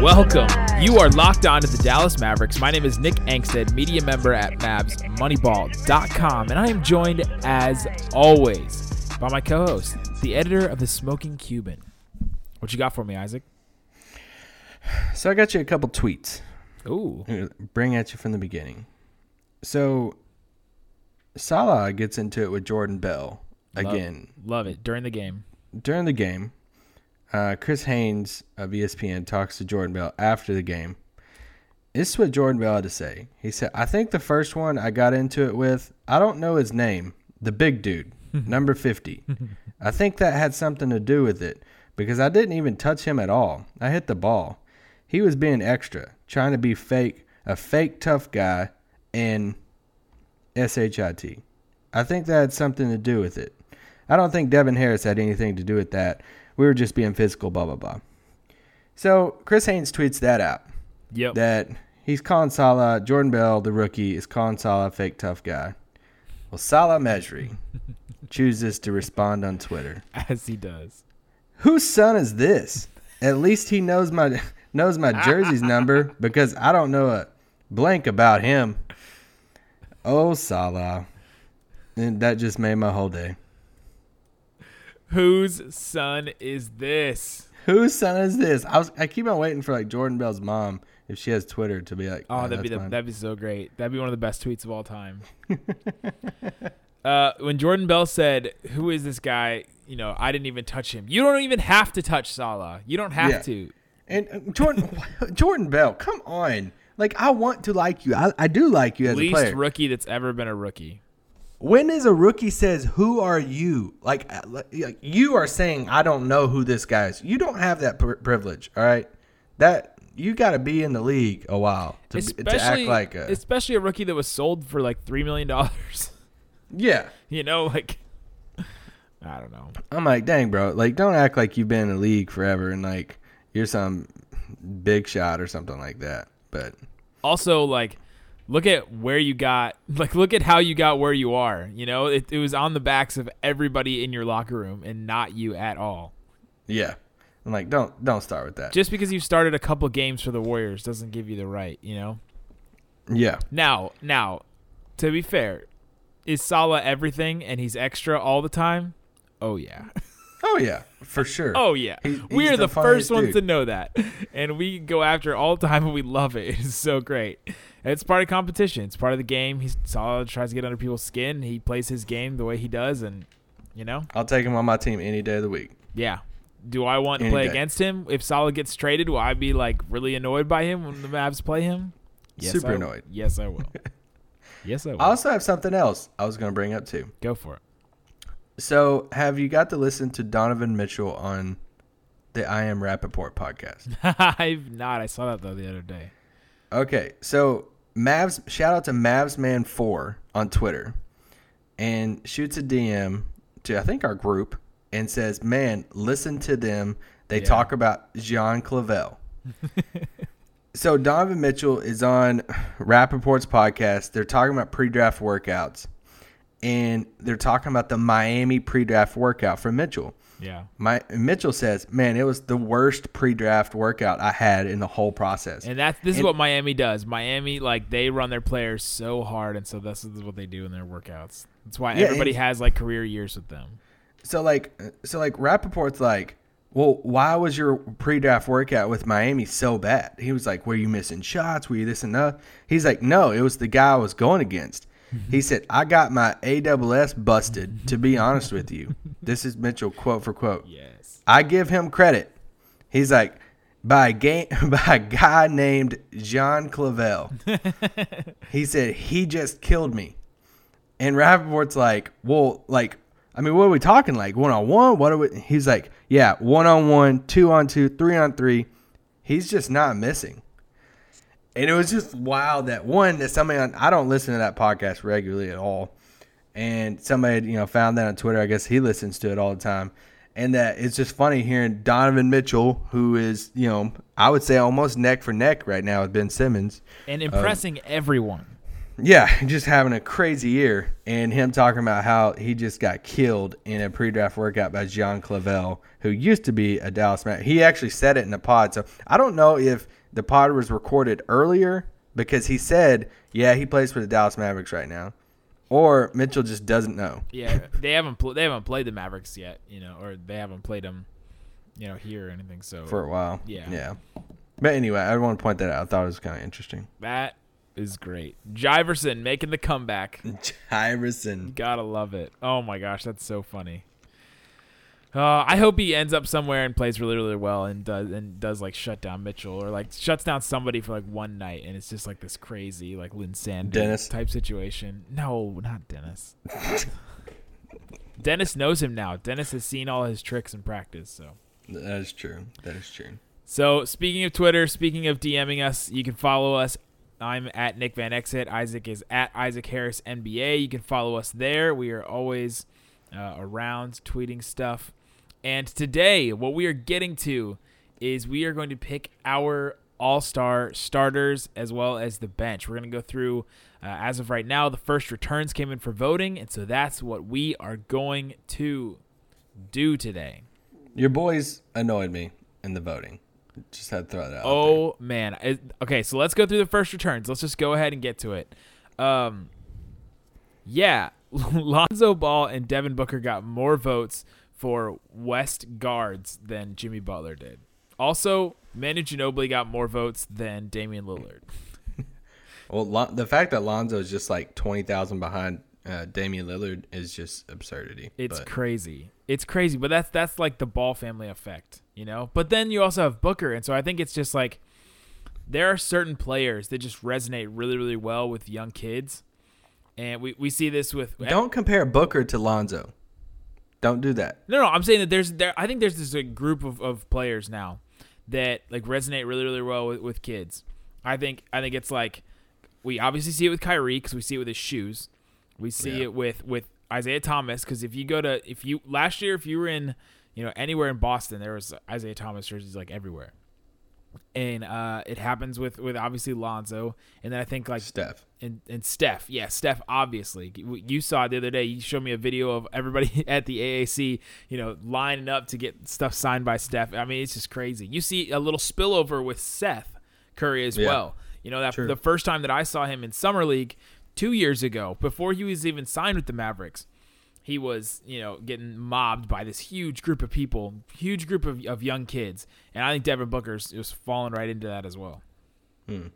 Welcome. You are locked on to the Dallas Mavericks. My name is Nick Angstadt, media member at MavsMoneyball.com, and I am joined, as always, by my co-host, the editor of the Smoking Cuban. What you got for me, Isaac? So I got you a couple tweets. Ooh, I'm gonna Bring at you from the beginning. So Salah gets into it with Jordan Bell love- again love it during the game. during the game. Uh, Chris Haynes of ESPN talks to Jordan Bell after the game. This is what Jordan Bell had to say. He said, "I think the first one I got into it with, I don't know his name, the big dude, number 50. I think that had something to do with it because I didn't even touch him at all. I hit the ball. He was being extra, trying to be fake, a fake tough guy, and shit. I think that had something to do with it. I don't think Devin Harris had anything to do with that. We were just being physical, blah blah blah. So Chris Haynes tweets that out Yep. that he's calling Salah, Jordan Bell, the rookie, is calling Salah a fake tough guy. Well, Salah Mejri chooses to respond on Twitter. as he does. Whose son is this? At least he knows my knows my jersey's number because I don't know a blank about him. Oh, Salah. And that just made my whole day. Whose son is this? Whose son is this? I was I keep on waiting for like Jordan Bell's mom if she has Twitter to be like, Oh, "Yeah, that'd be the, that'd be so great. That'd be one of the best tweets of all time. uh, when Jordan Bell said, "Who is this guy?" You know, I didn't even touch him. You don't even have to touch Salah. You don't have Yeah. to. And uh, Jordan Jordan Bell, come on. Like I want to like you. I, I do like you as a Least rookie that's ever been a rookie. When is a rookie says, "Who are you?" Like, uh, like you are saying, "I don't know who this guy is." You don't have that pri privilege. All right, that you got to be in the league a while to, to act like a especially a rookie that was sold for like three million dollars. yeah. you know, like I don't know. I'm like, dang, bro. Like, don't act like you've been in the league forever and like you're some big shot or something like that. But Also, like, look at where you got. Like, look at how you got where you are. You know, it, it was on the backs of everybody in your locker room and not you at all. yeah, I'm like, don't don't start with that. Just because you started a couple games for the Warriors doesn't give you the right. You know. yeah, Now, now, to be fair, is Salah everything and he's extra all the time? Oh yeah. oh yeah, for sure. Oh yeah. He- we are the the, first funniest ones to know that. And we go after it all the time and we love it. It's so great. It's part of competition. It's part of the game. He's solid, tries to get under people's skin. He plays his game the way he does and you know? I'll take him on my team any day of the week. Yeah. Do I want to play day. against him? If Salah gets traded, will I be like really annoyed by him when the Mavs play him? Super I- annoyed. Yes, I will. yes, I will. I also have something else I was going to bring up too. Go for it. So, have you got to listen to Donovan Mitchell on the I Am Rapaport podcast? I've not. I saw that though the other day. Okay, so Mavs shout out to Mavsman4 on Twitter and shoots a DM to I think our group and says, "Man, listen to them. They Yeah. talk about Gian Clavell." so Donovan Mitchell is on Rapaport's podcast. They're talking about pre-draft workouts and they're talking about the Miami pre-draft workout for Mitchell. Yeah. My Mitchell says, "Man, it was the worst pre-draft workout I had in the whole process." And that's this is what Miami does. Miami like they run their players so hard, and so this is what they do in their workouts. That's why Yeah, everybody and- has like career years with them. So like, so like, Rapaport's like, well, why was your pre-draft workout with Miami so bad? He was like, were you missing shots? Were you this and that? He's like, no, it was the guy I was going against. He said, I got my AWS busted. To be honest with you, this is Mitchell quote for quote. Yes. I give him credit. He's like, by a game by a guy named Gian Clavell. he said he just killed me. And Rapaport's like, well, like, I mean, what are we talking? Like one on one? What are we? He's like, yeah, one on one, two on two, three on three. He's just not missing. And it was just wild that one that somebody on, I don't listen to that podcast regularly at all, and somebody you know found that on Twitter. I guess he listens to it all the time, and that it's just funny hearing Donovan Mitchell, who is you know I would say almost neck for neck right now with Ben Simmons, and impressing um, everyone. yeah, just having a crazy year, and him talking about how he just got killed in a pre-draft workout by Gian Clavell, who used to be a Dallas man. He actually said it in the pod, so I don't know if the pod was recorded earlier because he said, "Yeah, he plays for the Dallas Mavericks right now," or Mitchell just doesn't know. Yeah, they haven't pl- they haven't played the Mavericks yet, you know, or they haven't played them, you know, here or anything. So for a while. Yeah. Yeah. But anyway, I want to point that out. I thought it was kind of interesting. that is great. Jiverson making the comeback. Iverson. Gotta love it. Oh my gosh, that's so funny. Uh, I hope he ends up somewhere and plays really, really well and does and does like shut down Mitchell or like shuts down somebody for like one night and it's just like this crazy like Lynn Sanders Dennis? type situation. No, not Dennis. Dennis knows him now. Dennis has seen all his tricks in practice, so. That is true. That is true. So speaking of Twitter, speaking of DMing us, you can follow us. I'm at Nick Van Exit. Isaac is at Isaac Harris NBA. You can follow us there. We are always uh, around tweeting stuff. And today, what we are getting to is we are going to pick our All Star starters as well as the bench. We're going to go through, uh, as of right now, the first returns came in for voting, and so that's what we are going to do today. Your boys annoyed me in the voting. Just had to throw that out. there. Oh man. It- okay, so let's go through the first returns. Let's just go ahead and get to it. Um Yeah, Lonzo Ball and Devin Booker got more votes for West guards than Jimmy Butler did. Also, Manu Ginobili got more votes than Damian Lillard. Well, Lon- the fact that Lonzo is just like twenty thousand behind uh, Damian Lillard is just absurdity. It's But crazy. It's crazy, but that's that's like the Ball family effect, you know. But then you also have Booker, and so I think it's just like there are certain players that just resonate really, really well with young kids, and we, we see this with don't compare Booker to Lonzo. Don't do that. no, no. I'm saying that there's there. I think there's this a group of, of players now that like resonate really, really well with, with kids. I think I think it's like we obviously see it with Kyrie because we see it with his shoes. We see Yeah. it with with Isaiah Thomas because if you go to if you last year if you were in you know anywhere in Boston there was Isaiah Thomas jerseys like everywhere, and uh, it happens with with obviously Lonzo and then I think like Steph. and, and Steph, yeah, Steph. Obviously, you saw it the other day. You showed me a video of everybody at the AAC, you know, lining up to get stuff signed by Steph. I mean, it's just crazy. You see a little spillover with Seth Curry as Yeah. well. You know that True. the first time that I saw him in summer league two years ago, before he was even signed with the Mavericks, he was you know getting mobbed by this huge group of people, huge group of, of young kids, and I think Devin Booker's was falling right into that as well. Hmm.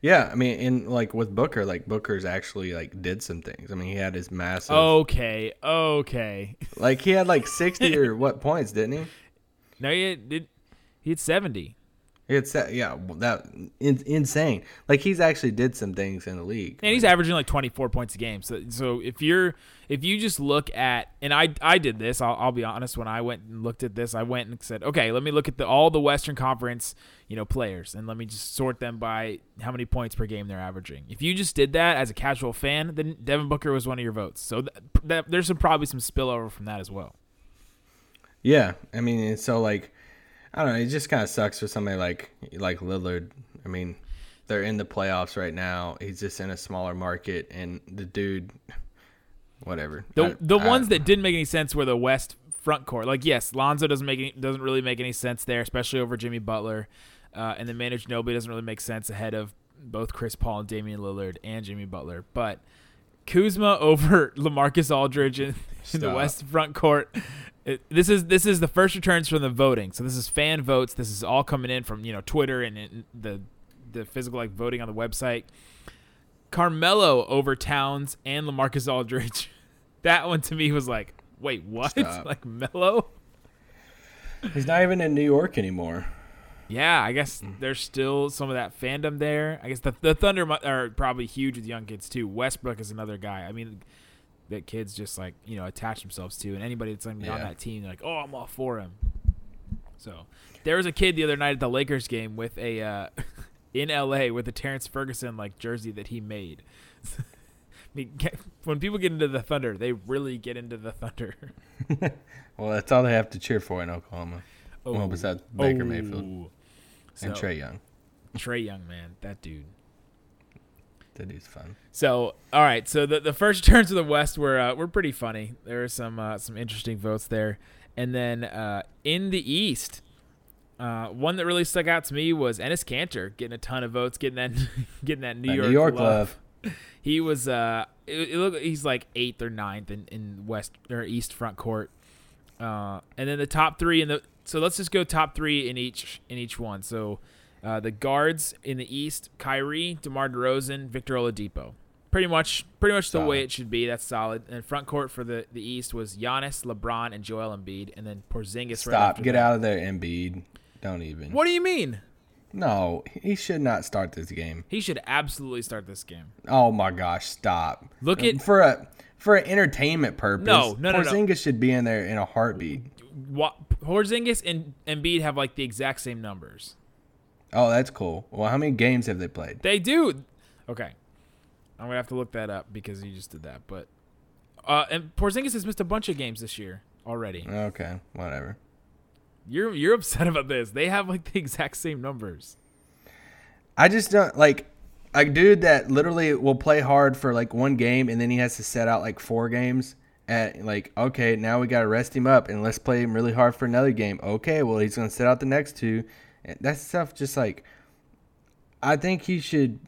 Yeah, I mean, in like with Booker, like Booker's actually like did some things. I mean, he had his massive, Okay, okay. like he had like sixty or what points, didn't he? No, he did. He had seventy. It's that yeah, that in, insane. Like he's actually did some things in the league. And he's averaging like 24 points a game. So, so if you're if you just look at and I I did this, I'll, I'll be honest. When I went and looked at this, I went and said, okay, let me look at the all the Western Conference you know players and let me just sort them by how many points per game they're averaging. If you just did that as a casual fan, then Devin Booker was one of your votes. So th- that, there's some probably some spillover from that as well. Yeah, I mean, so like, I don't know. It just kind of sucks for somebody like like Lillard. I mean, they're in the playoffs right now. He's just in a smaller market, and the dude, whatever. The I- the I- ones that didn't make any sense were the West front court. Like yes, Lonzo doesn't make any, doesn't really make any sense there, especially over Jimmy Butler, uh, and then Manu Nobody doesn't really make sense ahead of both Chris Paul and Damian Lillard and Jimmy Butler. But Kuzma over Lamarcus Aldridge in, in the West front court. It, this is this is the first returns from the voting. So this is fan votes. This is all coming in from you know Twitter and, and the the physical like voting on the website. Carmelo over Towns and Lamarcus Aldridge. That one to me was like, wait, what? Stop. like Melo? he's not even in New York anymore. Yeah, I guess Mm. there's still some of that fandom there. I guess the the Thunder mu- are probably huge with young kids too. Westbrook is another guy. I mean, that kids just like you know attach themselves to, and anybody that's like, on that team, they're like, oh, I'm all for him. So there was a kid the other night at the Lakers game with a uh, in LA with a Terrence Ferguson like jersey that he made. I mean, when people get into the Thunder, they really get into the Thunder. Well, that's all they have to cheer for in Oklahoma. Well, besides Baker Mayfield Oh. and Trae Young. Trae Young, man, that dude. That dude's fun. So, all right. So the, the first turns of the West were uh, were pretty funny. There were some uh, some interesting votes there, and then uh, in the East, uh, one that really stuck out to me was Enes Kanter getting a ton of votes, getting that getting that New That York New York love. love. He was uh, it, it look he's like eighth or ninth in, in West or East front court, uh, and then the top three in the. So let's just go top three in each in each one. So. Uh, the guards in the East: Kyrie, DeMar DeRozan, Victor Oladipo. Pretty much, pretty much the way it should be. That's solid. And front court for the, the East was Giannis, LeBron, and Joel Embiid, and then Porzingis. Stop. after Get that. out of there, Embiid. Don't even. What do you mean? No, he should not start this game. He should absolutely start this game. Oh my gosh, stop. Look at- for a for an entertainment purpose. No, no, no, no. Porzingis should be in there in a heartbeat. Porzingis and Embiid have like the exact same numbers. Oh, that's cool. Well, how many games have they played? They do. Okay, I'm gonna have to look that up because you just did that. But uh, and Porzingis has missed a bunch of games this year already. Okay, whatever. You're you're upset about this. They have like the exact same numbers. I just don't like a dude that literally will play hard for like one game and then he has to set out like four games. At like, okay, now we gotta rest him up and let's play him really hard for another game. Okay, well he's gonna set out the next two. And That stuff just like, I think he should.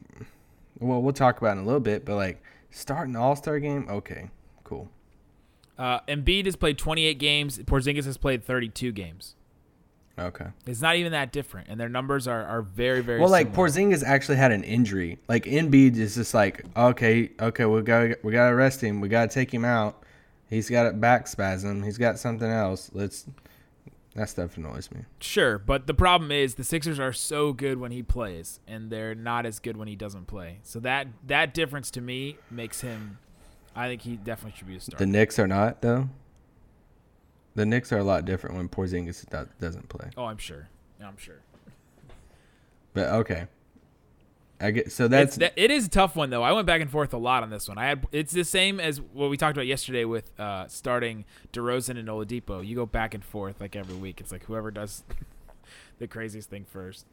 Well, we'll talk about it in a little bit, but like start an All Star game. Okay, cool. Uh, Embiid has played 28 games. Porzingis has played 32 games. Okay. It's not even that different, and their numbers are, are very very. Well, like similar. Porzingis actually had an injury. Like Embiid is just like, okay, okay, we got we got to arrest him. We got to take him out. He's got a back spasm. He's got something else. Let's. That stuff annoys me. Sure, but the problem is the Sixers are so good when he plays, and they're not as good when he doesn't play. So that that difference to me makes him. I think he definitely should be a starter. The Knicks are not though. The Knicks are a lot different when Porzingis doesn't play. oh, I'm sure. I'm sure. But okay. I get so that's that, it is a tough one though. I went back and forth a lot on this one. I had it's the same as what we talked about yesterday with uh, starting DeRozan and Oladipo. You go back and forth like every week. It's like whoever does the craziest thing first.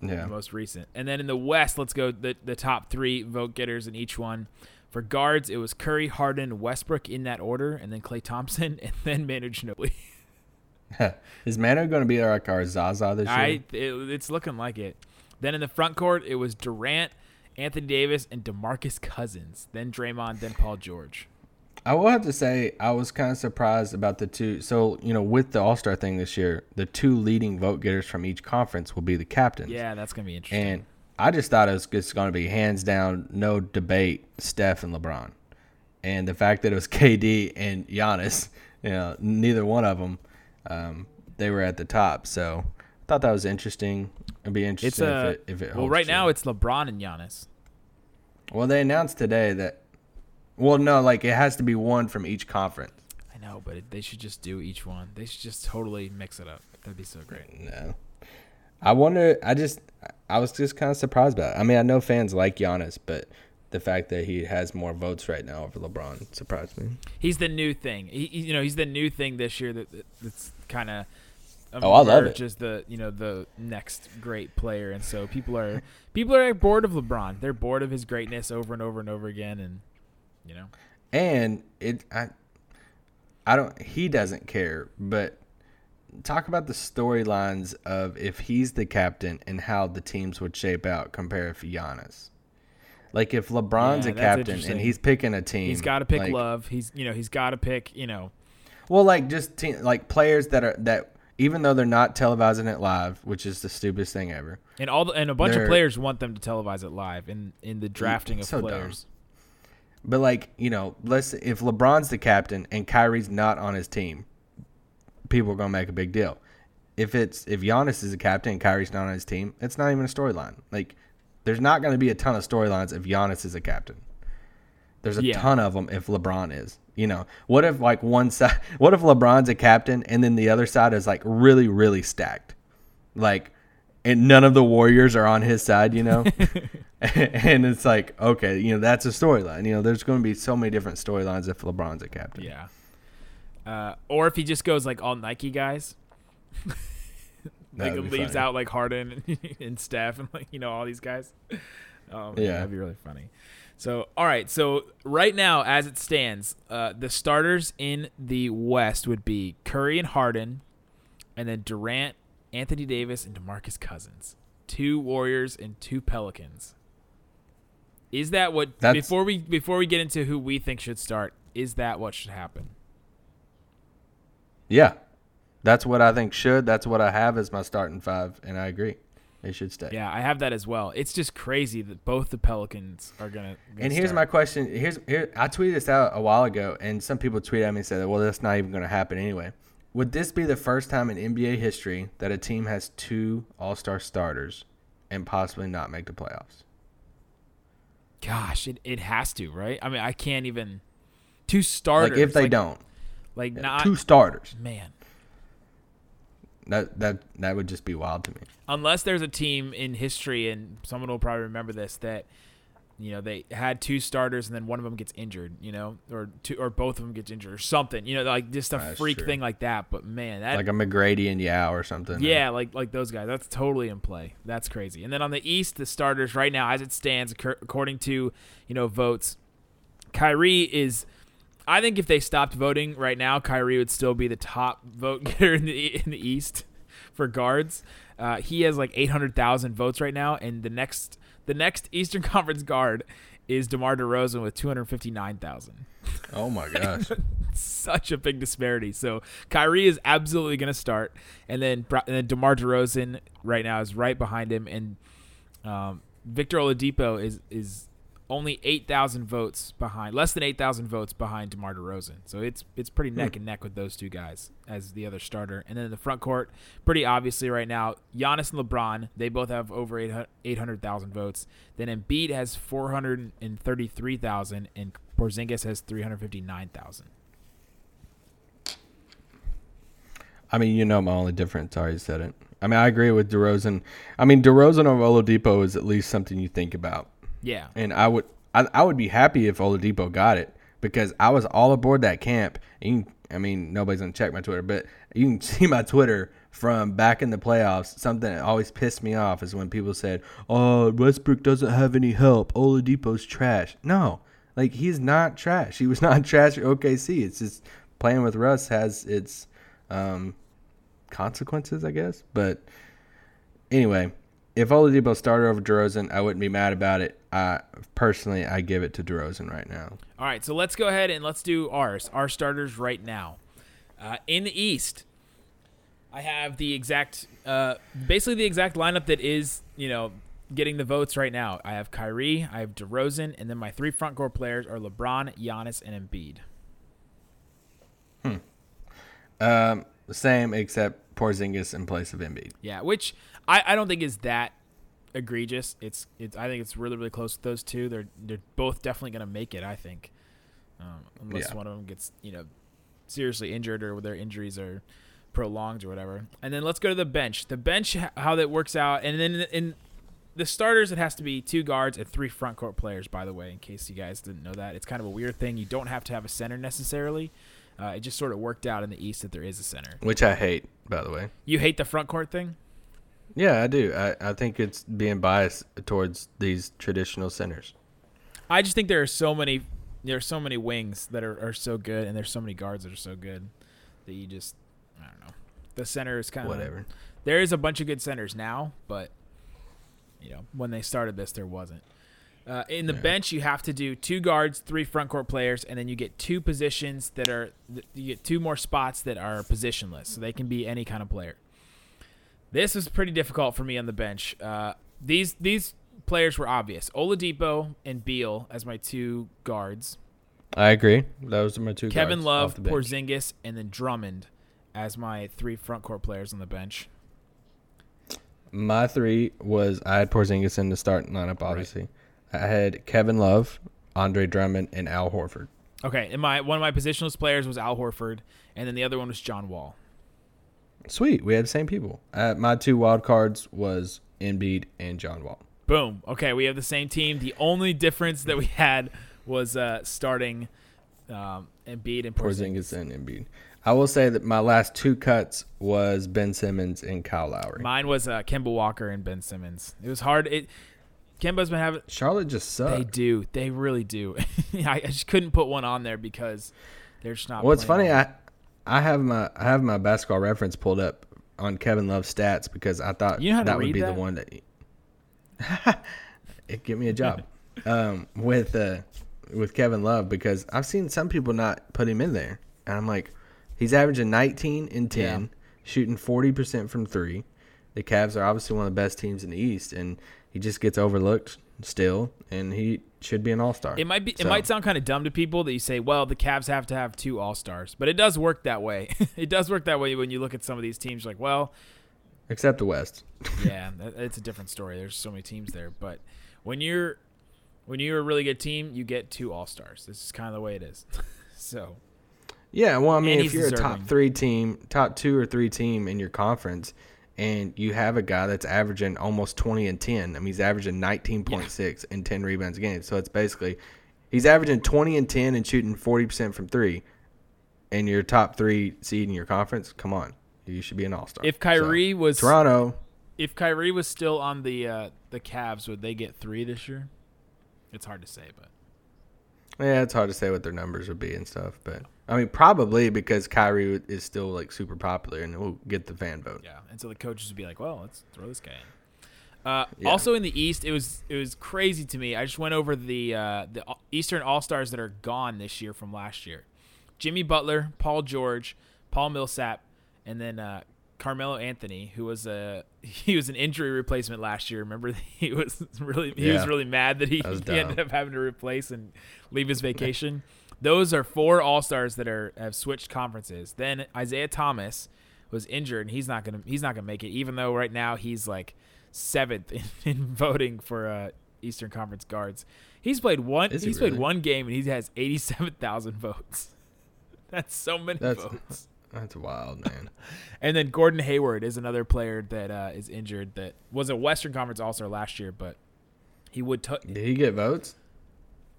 yeah. the most recent. And then in the West, let's go the the top three vote getters in each one. For guards, it was Curry, Harden, Westbrook in that order, and then Klay Thompson, and then Manu Ginobili. Is Manu going to be like our Zaza this year? I it, it's looking like it. Then in the front court, it was Durant, Anthony Davis, and DeMarcus Cousins. Then Draymond, then Paul George. I will have to say I was kind of surprised about the two. So you know, with the All Star thing this year, the two leading vote getters from each conference will be the captains. Yeah, that's gonna be interesting. And I just thought it was just going to be hands down, no debate, Steph and LeBron. And the fact that it was KD and Giannis, you know, neither one of them, um, they were at the top. So thought that was interesting. It'd be it's interesting a if it, if it well right true. now it's LeBron and Giannis. well, they announced today that. Well, no, like it has to be one from each conference. I know, but it, they should just do each one. They should just totally mix it up. That'd be so great. No. I wonder. I just, I was just kind of surprised by it. I mean, I know fans like Giannis, but the fact that he has more votes right now over LeBron surprised me. He's the new thing. He, you know, he's the new thing this year that- that's kind of Oh, I love it. As the you know the next great player, and so people are people are bored of LeBron. They're bored of his greatness over and over and over again, and you know, And it, I, I don't. He doesn't care, but talk about the storylines of if he's the captain and how the teams would shape out compared to Giannis. Like if LeBron's Yeah, a captain and he's picking a team, he's got to pick like- love. He's you know he's got to pick you know Well, like just like players that are that even though they're not televising it live, which is the stupidest thing ever. and all the, and a bunch of players want them to televise it live in in the drafting of so dumb. players. But like you know, let's if LeBron's the captain and Kyrie's not on his team, people are gonna make a big deal. If it's if Giannis is the captain and Kyrie's not on his team, it's not even a storyline. Like, there's not gonna be a ton of storylines if Giannis is a captain. There's a Yeah. ton of them if LeBron is. You know, what if like one side? What if LeBron's a captain and then the other side is like really really stacked? Like and none of the Warriors are on his side, you know. and it's like, okay, you know, that's a storyline. You know, there's going to be so many different storylines if LeBron's a captain. Yeah. Uh, or if he just goes like all Nike guys, like That would and be leaves funny. out like Harden and, and Steph and like you know all these guys. Um, Yeah. that'd be really funny. So all right, so right now as it stands, uh, the starters in the West would be Curry and Harden, and then Durant, Anthony Davis, and DeMarcus Cousins. Two Warriors and two Pelicans. Is that what That's- before we before we get into who we think should start? Is that what should happen? Yeah. That's what I think should. That's what I have as my starting five, and I agree. They should stay. Yeah, I have that as well. It's just crazy that both the Pelicans are gonna. gonna And here's my question. Here's here I tweeted this out a while ago, and some people tweeted at me and said, "Well, that's not even going to happen anyway." Would this be the first time in NBA history that a team has two All Star starters and possibly not make the playoffs? Gosh, it, it has to, right? I mean, I can't even. Two starters. Like if they like, don't, like not two starters, man. That that that would just be wild to me. Unless there's a team in history, and someone will probably remember this that. You know they had two starters and then one of them gets injured. You know, or two, or both of them gets injured, or something. You know, like just a That's freak true. thing like that. But man, that Like a McGrady and Yao or something. Yeah, like like those guys. That's totally in play. That's crazy. And then on the East, the starters right now, as it stands, according to you know votes, Kyrie is. I think if they stopped voting right now, Kyrie would still be the top vote getter in the in the East for guards. Uh, he has like eight hundred thousand votes right now, and the next the next Eastern Conference guard is DeMar DeRozan with 259,000. Oh my gosh. such a big disparity. So Kyrie is absolutely going to start, and then and then DeMar DeRozan right now is right behind him, and um, Victor Oladipo is is only eight thousand votes behind, less than eight thousand votes behind DeMar DeRozan. So it's it's pretty neck and neck with those two guys as the other starter, and then in the front court, pretty obviously right now, Giannis and LeBron they both have over eight hundred thousand votes. Then Embiid has four hundred and Porzingis has three hundred fifty nine thousand. I mean, you know, my only difference. I said it. I mean, I agree with DeRozan. I mean, DeRozan over Oladipo is at least something you think about. Yeah. And I would, I, I would be happy if Oladipo got it because I was all aboard that camp. I mean, nobody's gonna check my Twitter, but you can see my Twitter from back in the playoffs. Something that always pissed me off is when people said, "Oh, Westbrook doesn't have any help. Oladipo's trash." No, like he's not trash. He was not trash at OKC. It's just playing with Russ has its um, consequences, I guess. But anyway, if Oladipo started over DeRozan, I wouldn't be mad about it. I personally, I give it to DeRozan right now. All right, so let's go ahead and let's do ours. Our starters right now. Uh, in the East, I have the exact, uh, basically the exact lineup that is, you know, getting the votes right now. I have Kyrie, I have DeRozan, and then my three front court players are LeBron, Giannis, and Embiid. Hmm. Um, same except Porzingis in place of Embiid. Yeah, which I, I don't think is that egregious. It's it's I think it's really really close to those two. They're they're both definitely going to make it. I think, um, unless Yeah. one of them gets you know seriously injured or their injuries are prolonged or whatever. And then let's go to the bench. The bench how that works out, and then in the starters it has to be two guards and three front court players. By the way, in case you guys didn't know that, it's kind of a weird thing. You don't have to have a center necessarily. Uh, it just sort of worked out in the East that there is a center. Which I hate, by the way. You hate the front court thing? Yeah, I do. I, I think it's being biased towards these traditional centers. I just think there are so many there are so many wings that are, are so good and there's so many guards that are so good that you just I don't know. The center is kind of Whatever. There is a bunch of good centers now, but you know, when they started this there wasn't. Uh, in the bench, you have to do two guards, three front court players, and then you get two positions that are you get two more spots that are positionless, so they can be any kind of player. This was pretty difficult for me on the bench. Uh, these these players were obvious: Oladipo and Beal as my two guards, I agree. Those are my two. Kevin Love, off the bench. Porzingis, and then Drummond as my three front court players on the bench. My three was I had Porzingis in the starting lineup. Obviously, I had Kevin Love, Andre Drummond, and Al Horford. Okay, and my one of my positionless players was Al Horford, and then the other one was John Wall. Sweet, we had the same people. Uh, my two wild cards was Embiid and John Wall. Boom. Okay, we have the same team. The only difference that we had was uh, starting um, Embiid and Porzingis. Porzingis and Embiid. I will say that my last two cuts was Ben Simmons and Kyle Lowry. Mine was uh, Kemba Walker and Ben Simmons. It was hard. It Kemba's been having. Charlotte just sucks. They do. They really do. I, I just couldn't put one on there because they're just not. Well, it's funny. I I have my I have my basketball reference pulled up on Kevin Love's stats because I thought You know that would be that? the one that it give me a job um, with uh, with Kevin Love because I've seen some people not put him in there, and I'm like, he's averaging 19 and 10, Yeah. shooting 40 percent from three. The Cavs are obviously one of the best teams in the East, and he just gets overlooked still, and he should be an All Star. It might be. It might sound kind of dumb to people that you say, "Well, the Cavs have to have two All Stars," but it does work that way. it does work that way when you look at some of these teams. Like, well, except the West. yeah, it's a different story. There's so many teams there, but when you're when you're a really good team, you get two All Stars. This is kind of the way it is. so Yeah, well, I mean, if you're a top three team, top two or three team in your conference, and you have a guy that's averaging almost 20 and 10, I mean, he's averaging 19.6 and 10 rebounds a game. So it's basically, he's averaging 20 and 10 and shooting 40% from three, and you're top three seed in your conference. Come on, you should be an all star. if Kyrie was Toronto, if Kyrie was still on the uh, the Cavs, would they get three this year? It's hard to say, but yeah, it's hard to say what their numbers would be and stuff, but I mean, probably because Kyrie is still like super popular and will get the fan vote. Yeah, and so the coaches would be like, "Well, let's throw this guy in." Uh, Yeah. Also in the East, it was it was crazy to me. I just went over the uh, the Eastern All Stars that are gone this year from last year: Jimmy Butler, Paul George, Paul Millsap, and then uh, Carmelo Anthony, who was a he was an injury replacement last year. Remember, he was really he was really mad that he, That he ended up having to replace and leave his vacation. Those are four All Stars that are have switched conferences. Then Isaiah Thomas was injured and he's not gonna he's not gonna make it. Even though right now he's like seventh in, in voting for uh, Eastern Conference guards. He's played one. He he's played one game and he has eighty seven thousand votes. That's so many That's- votes. That's wild, man. And then Gordon Hayward is another player that uh, is injured that was a Western Conference All Star last year, but he would. T- Did he get votes?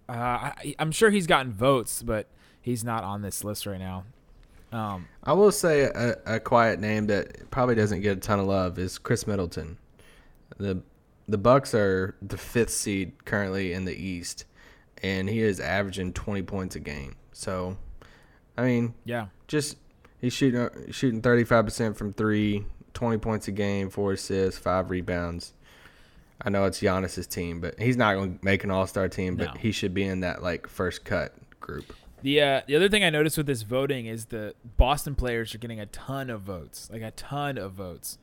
uh, I, I'm sure he's gotten votes, but he's not on this list right now. Um, I will say a, a quiet name that probably doesn't get a ton of love is Khris Middleton. the The Bucks are the fifth seed currently in the East, and he is averaging twenty points a game. So, I mean, yeah, just he's shooting shooting thirty five percent from three, 20 points a game, four assists, five rebounds. I know it's Giannis's team, but he's not going to make an All Star team. But No. he should be in that like first cut group. The uh, the other thing I noticed with this voting is the Boston players are getting a ton of votes, like a ton of votes.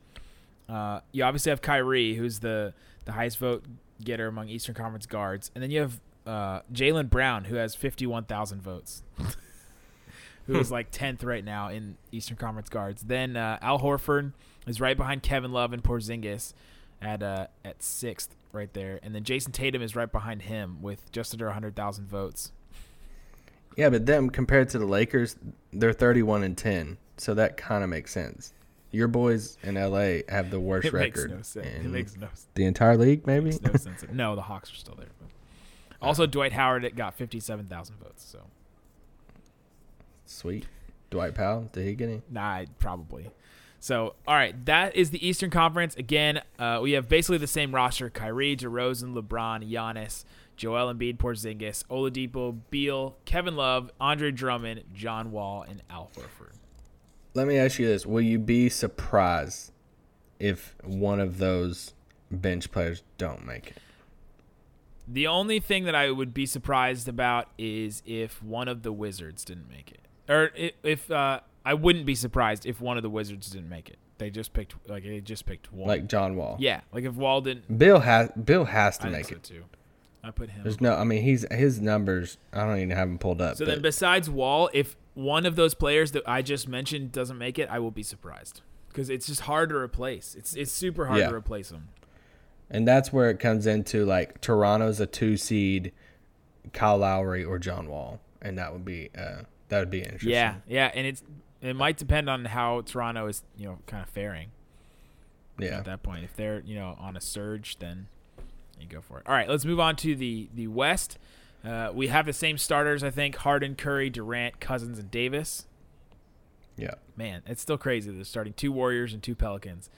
Uh, you obviously have Kyrie, who's the the highest vote getter among Eastern Conference guards, and then you have uh, Jaylen Brown, who has fifty one thousand votes, who is like tenth right now in Eastern Conference guards. Then uh, Al Horford is right behind Kevin Love and Porzingis at uh, at sixth right there, and then Jayson Tatum is right behind him with just under hundred thousand votes. Yeah, but them compared to the Lakers, they're 31 and 10. So that kind of makes sense. Your boys in LA have the worst It makes record no sense. It makes no sense. the entire league, maybe. makes no sense. No, the Hawks are still there. But. Also, Dwight Howard got fifty-seven thousand votes. So, Sweet. Dwight Powell, did he get any? nah, probably. So, all right, that is the Eastern Conference. Again, uh, we have basically the same roster: Kyrie, DeRozan, LeBron, Giannis, Joel Embiid, Porzingis, Oladipo, Beal, Kevin Love, Andre Drummond, John Wall, and Al Horford. Let me ask you this: Will you be surprised if one of those bench players don't make it? The only thing that I would be surprised about is if one of the Wizards didn't make it, or if uh, I wouldn't be surprised if one of the Wizards didn't make it. They just picked like they just picked one. Like John Wall. yeah, like if Wall didn't Beal has Beal has to I make it. too. I put him. There's no. I mean, he's his numbers. I don't even have them pulled up. so but then, besides Wall, if one of those players that I just mentioned doesn't make it, I will be surprised because it's just hard to replace. It's it's super hard Yeah. to replace them. And that's where it comes into like Toronto's a two seed, Kyle Lowry or John Wall, and that would be uh that would be interesting. Yeah, yeah, and it's It might depend on how Toronto is, you know, kind of faring Yeah. at that point. If they're, you know, on a surge, then you go for it. All right, let's move on to the the West. Uh, we have the same starters, I think: Harden, Curry, Durant, Cousins, and Davis. Yeah. Man, it's still crazy. They're starting two Warriors and two Pelicans.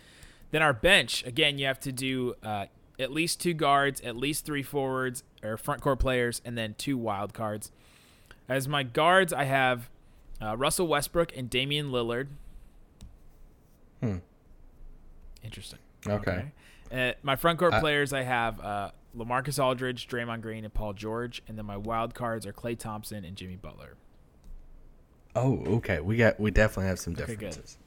Then our bench, again, you have to do uh, at least two guards, at least three forwards or front court players, and then two wild cards. As my guards, I have uh, Russell Westbrook and Damian Lillard. Hmm. Interesting. Okay. Uh, my front court Uh, players, I have uh, Lamarcus Aldridge, Draymond Green, and Paul George, and then my wild cards are Klay Thompson and Jimmy Butler. Oh, okay. We got we definitely have some differences.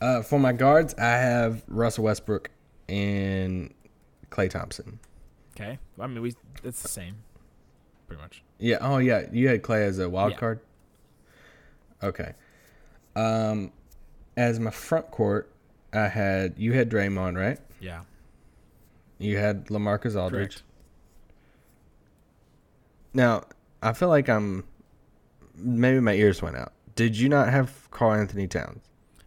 Uh, for my guards, I have Russell Westbrook and Klay Thompson. Okay, I mean we it's the same, pretty much. Yeah. Oh, yeah. You had Klay as a wild Yeah. card. Okay. Um, as my front court, I had you had Draymond, right? Yeah. You had Lamarcus Aldridge. Correct. Now, I feel like I'm maybe my ears went out. Did you not have Karl-Anthony Towns?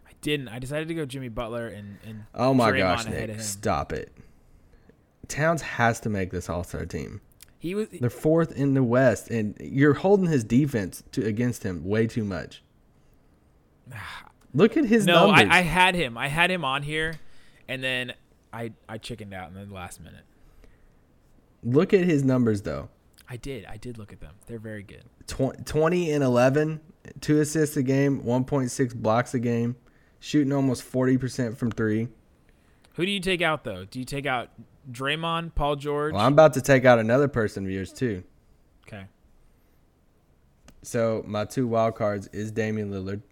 I didn't. I decided to go Jimmy Butler and and Oh my Draymond gosh, Nick, stop it. Towns has to make this All Star team. He was They're fourth in the West, and you're holding his defense to against him way too much. Look at his no. numbers. I, I had him. I had him on here, and then I I chickened out in the last minute. Look at his numbers though. I did. I did look at them. They're very good. 20 and 11, two assists a game, 1.6 blocks a game, shooting almost 40% from three. Who do you take out though? Do you take out Draymond, Paul George? Well, I'm about to take out another person of yours too. okay. So my two wild cards is Damian Lillard,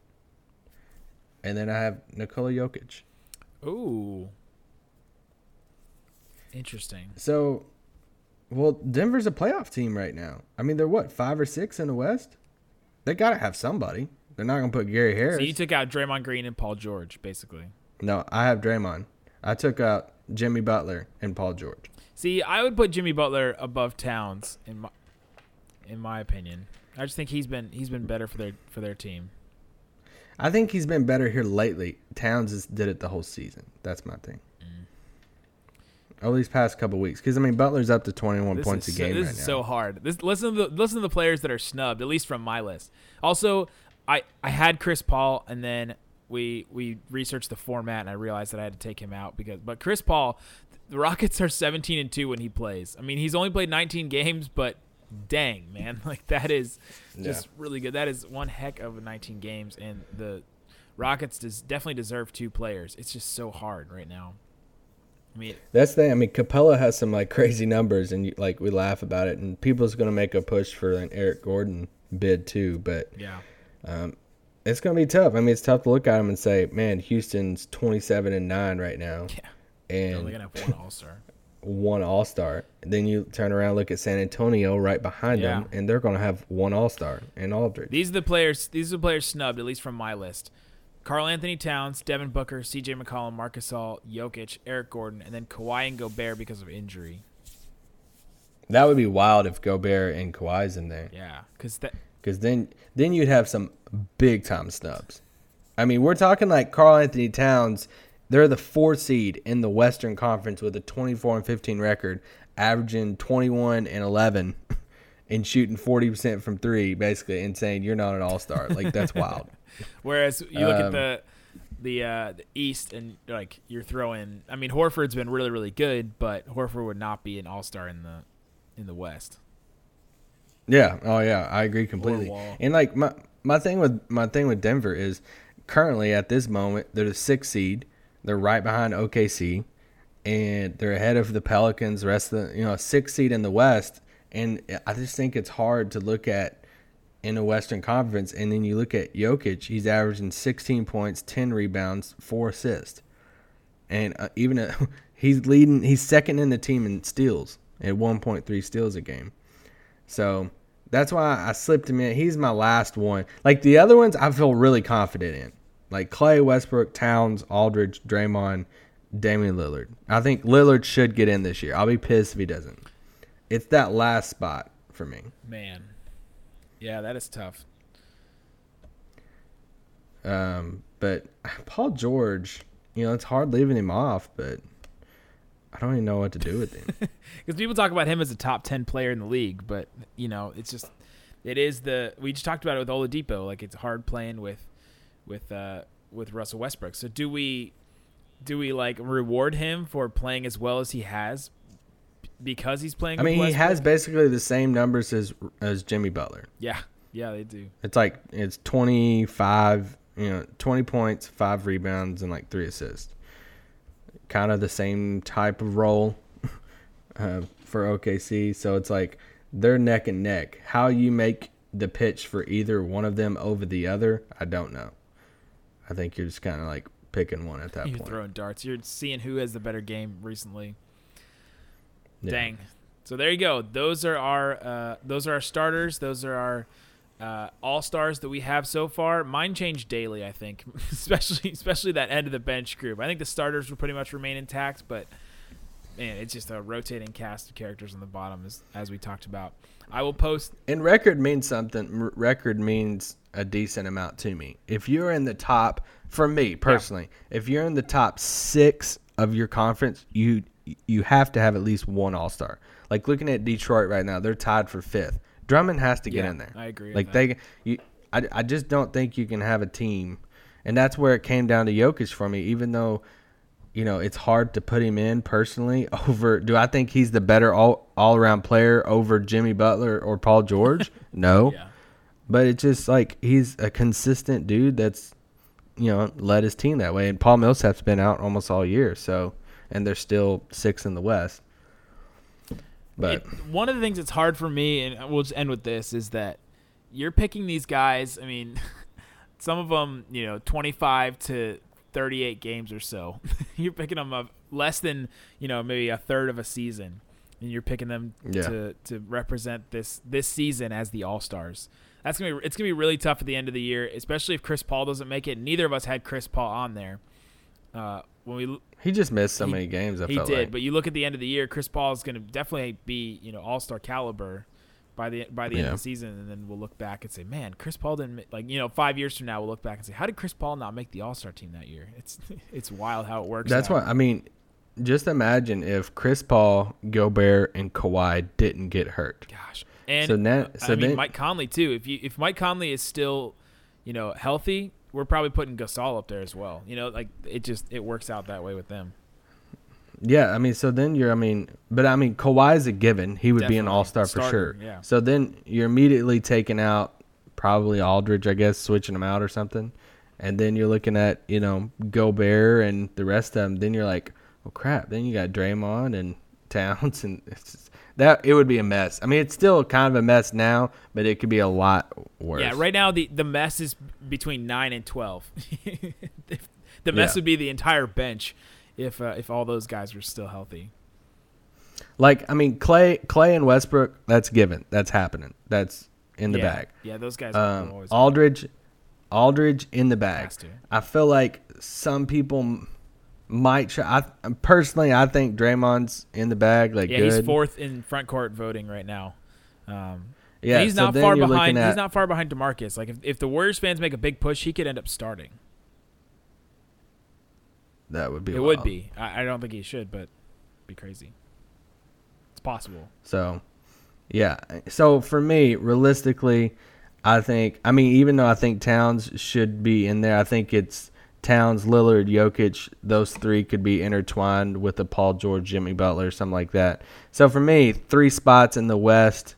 and then I have Nikola Jokic. Ooh. Interesting. So, well, Denver's a playoff team right now. I mean, they're what five or six in the West. They gotta have somebody. They're not gonna put Gary Harris. So you took out Draymond Green and Paul George, basically. no, I have Draymond. I took out Jimmy Butler and Paul George. See, I would put Jimmy Butler above Towns in my in my opinion. I just think he's been he's been better for their for their team. I think he's been better here lately. Towns just did it the whole season. That's my thing. Mm. Over these past couple weeks, because I mean Butler's up to 21 This points a is so, game this right is now. so hard. This listen to the listen to the players that are snubbed, at least from my list. Also, I I had Chris Paul, and then we we researched the format, and I realized that I had to take him out because. But Chris Paul, the Rockets are 17 and two when he plays. I mean, he's only played 19 games, but dang man, like that is just Yeah. really good. That is one heck of a 19 games, and the Rockets does definitely deserve two players. It's just so hard right now. I mean, That's the thing. I mean, Capela has some like crazy numbers, and you, like we laugh about it, and people's gonna make a push for an Eric Gordon bid too. But yeah. Um, it's gonna be tough. I mean, it's tough to look at him and say, "Man, Houston's 27 and nine right now, Yeah. They're gonna have one All Star. one All Star." Then you turn around, look at San Antonio right behind them, and they're gonna have one All Star and Aldridge. These are the players. These are the players snubbed, at least from my list. Karl-Anthony Towns, Devin Booker, C.J. McCollum, Marcus All, Jokic, Eric Gordon, and then Kawhi and Gobert because of injury. that would be wild if Gobert and Kawhi's in there. Yeah, because that because then then you'd have some big time snubs. I mean, we're talking like Karl-Anthony Towns. They're the fourth seed in the Western Conference with a 24 and 15 record, averaging 21 and 11, and shooting 40 percent from three, basically, and saying you're not an All Star. Like that's wild. Whereas you look at Um, the the uh, the East and like you're throwing. I mean, Horford's been really really good, but Horford would not be an All Star in the in the West. Yeah. Oh yeah, I agree completely. And like my my thing with my thing with Denver is currently at this moment they're the sixth seed. They're right behind OKC, and they're ahead of the Pelicans. The rest of the you know sixth seed in the West. And I just think it's hard to look at in the Western Conference, and then you look at Jokic. He's averaging 16 points, 10 rebounds, four assists, and uh, even uh he's leading. He's second in the team in steals at 1.3 steals a game. So that's why I slipped him in. He's my last one. Like the other ones, I feel really confident in. Like Klay, Westbrook, Towns, Aldridge, Draymond, Damian Lillard. I think Lillard should get in this year. I'll be pissed if he doesn't. It's that last spot for me. Man, yeah, that is tough. Um, but Paul George, you know, it's hard leaving him off, but I don't even know what to do with him. Because people talk about him as a top ten player in the league, but you know, it's just it is the we just talked about it with Oladipo. Like it's hard playing with with uh, with Russell Westbrook. So do we do we like reward him for playing as well as he has because he's playing? I mean, he has basically the same numbers as as Jimmy Butler. yeah, yeah, they do. It's like it's 25, you know, 20 points, 5 rebounds and like 3 assists. Kind of the same type of role uh, for OKC, so it's like they're neck and neck. How you make the pitch for either one of them over the other, I don't know. I think you're just kind of like picking one at that You're point. throwing darts. You're seeing who has the better game recently. Yeah. Dang. So there you go. Those are our uh, those are our starters. Those are our uh, all stars that we have so far. Mine change daily, I think, especially especially that end of the bench group. I think the starters will pretty much remain intact, but man, it's just a rotating cast of characters on the bottom, as as we talked about. I will post. And record means something. R- record means a decent amount to me. If you're in the top, for me personally, if you're in the top six of your conference, you you have to have at least one All Star. Like looking at Detroit right now, they're tied for fifth. Drummond has to get Yeah, in there. I agree Like they, you, I, I just don't think you can have a team, and that's where it came down to Jokic for me. Even though you know, it's hard to put him in personally over. Do I think he's the better all all around player over Jimmy Butler or Paul George? No, Yeah. but it's just like he's a consistent dude that's you know led his team that way. And Paul Millsap's been out almost all year, so and they're still six in the West. But It- one of the things that's hard for me, and we'll just end with this, is that you're picking these guys. I mean, some of them, you know, 25 to 38 games or so. you're picking them up less than, you know, maybe a third of a season, and you're picking them Yeah. to to represent this this season as the All Stars. That's gonna be it's gonna be really tough at the end of the year, especially if Chris Paul doesn't make it. Neither of us had Chris Paul on there. Uh, when we he just missed so He- many games. I he did, like. but you look at the end of the year, Chris Paul is going to definitely be you know All Star caliber by the by the end of the season, and then we'll look back and say, man, Chris Paul didn't like you know five years from now we'll look back and say, how did Chris Paul not make the All Star team that year? It's it's wild how it works. That's out. why I mean, just imagine if Chris Paul, Gobert, and Kawhi didn't get hurt. Gosh, and So now- so I mean then- Mike Conley too. If you if Mike Conley is still you know healthy, we're probably putting Gasol up there as well. You know, like it just it works out that way with them. Yeah, I mean, so then you're, I mean, but I mean, Kawhi's a given. He would be an all star for sure. yeah. So then you're immediately taking out probably Aldridge, I guess, switching him out or something. And then you're looking at, you know, Gobert and the rest of them. Then you're like, oh, crap. Then you got Draymond and Towns. And it's just, that, it would be a mess. I mean, it's still kind of a mess now, but it could be a lot worse. Yeah, right now the the mess is between nine and twelve. the mess Yeah. would be the entire bench if uh, if all those guys were still healthy. Like, I mean, Klay, Klay and Westbrook, that's given. That's happening. That's in the yeah. bag. Yeah, those guys. are Um, always Aldridge, Aldridge in the bag. I feel like some people might try. I, personally, I think Draymond's in the bag. Like, yeah, good. he's fourth in front court voting right now. Um, Yeah, he's so not far behind. at- He's not far behind Demarcus. Like if, if the Warriors fans make a big push, he could end up starting. That would be. it would be. I, I don't think he should, but be crazy. It's possible. So, yeah. So for me, realistically, I think. I mean, even though I think Towns should be in there, I think it's Towns, Lillard, Jokic. Those three could be intertwined with a Paul George, Jimmy Butler, something like that. So for me, three spots in the West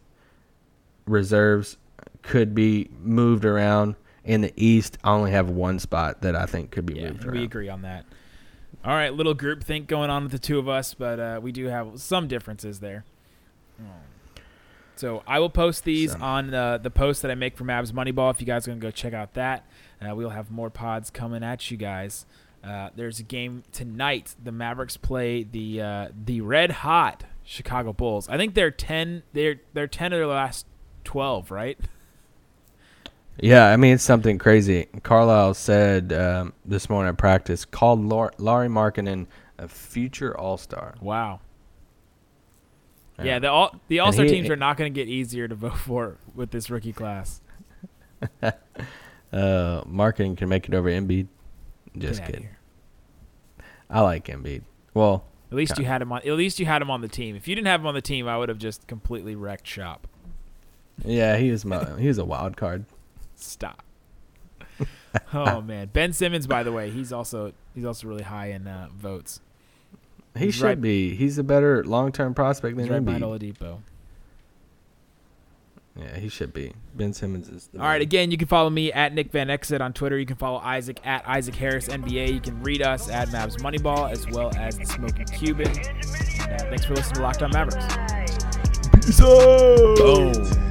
reserves could be moved around. In the East, I only have one spot that I think could be moved. Yeah, moved we agree on that. All right, little group think going on with the two of us, but uh, we do have some differences there. So I will post these Some. on uh, the post that I make for Mavs Moneyball. If you guys are gonna go check out that, uh, we'll have more pods coming at you guys. Uh, there's a game tonight. The Mavericks play the uh, the red hot Chicago Bulls. I think they're ten. They're they're ten of their last twelve, right? Yeah, I mean it's something crazy. Carlisle said um, this morning at practice called Lar- Lauri Markkanen a future All Star. Wow. Yeah, the all the All Star he- teams are not going to get easier to vote for with this rookie class. Uh, Markkanen can make it over Embiid. Just kidding. I like Embiid. Well, At least you had him on. At least you had him on the team. If you didn't have him on the team, I would have just completely wrecked shop. yeah, he was my he was a wild card. Stop. oh man, Ben Simmons. By the way, he's also he's also really high in uh, votes. He He's should right- be. He's a better long term prospect than He's right Embiid. Oladipo. Yeah, he should be. Ben Simmons is. The All right, man. again, you can follow me at Nick Van Exit on Twitter. You can follow Isaac at Isaac Harris NBA. You can read us at Mavs Moneyball as well as the Smoking Cuban. And, uh, thanks for listening to Locked On Mavericks. Peace out. Boom.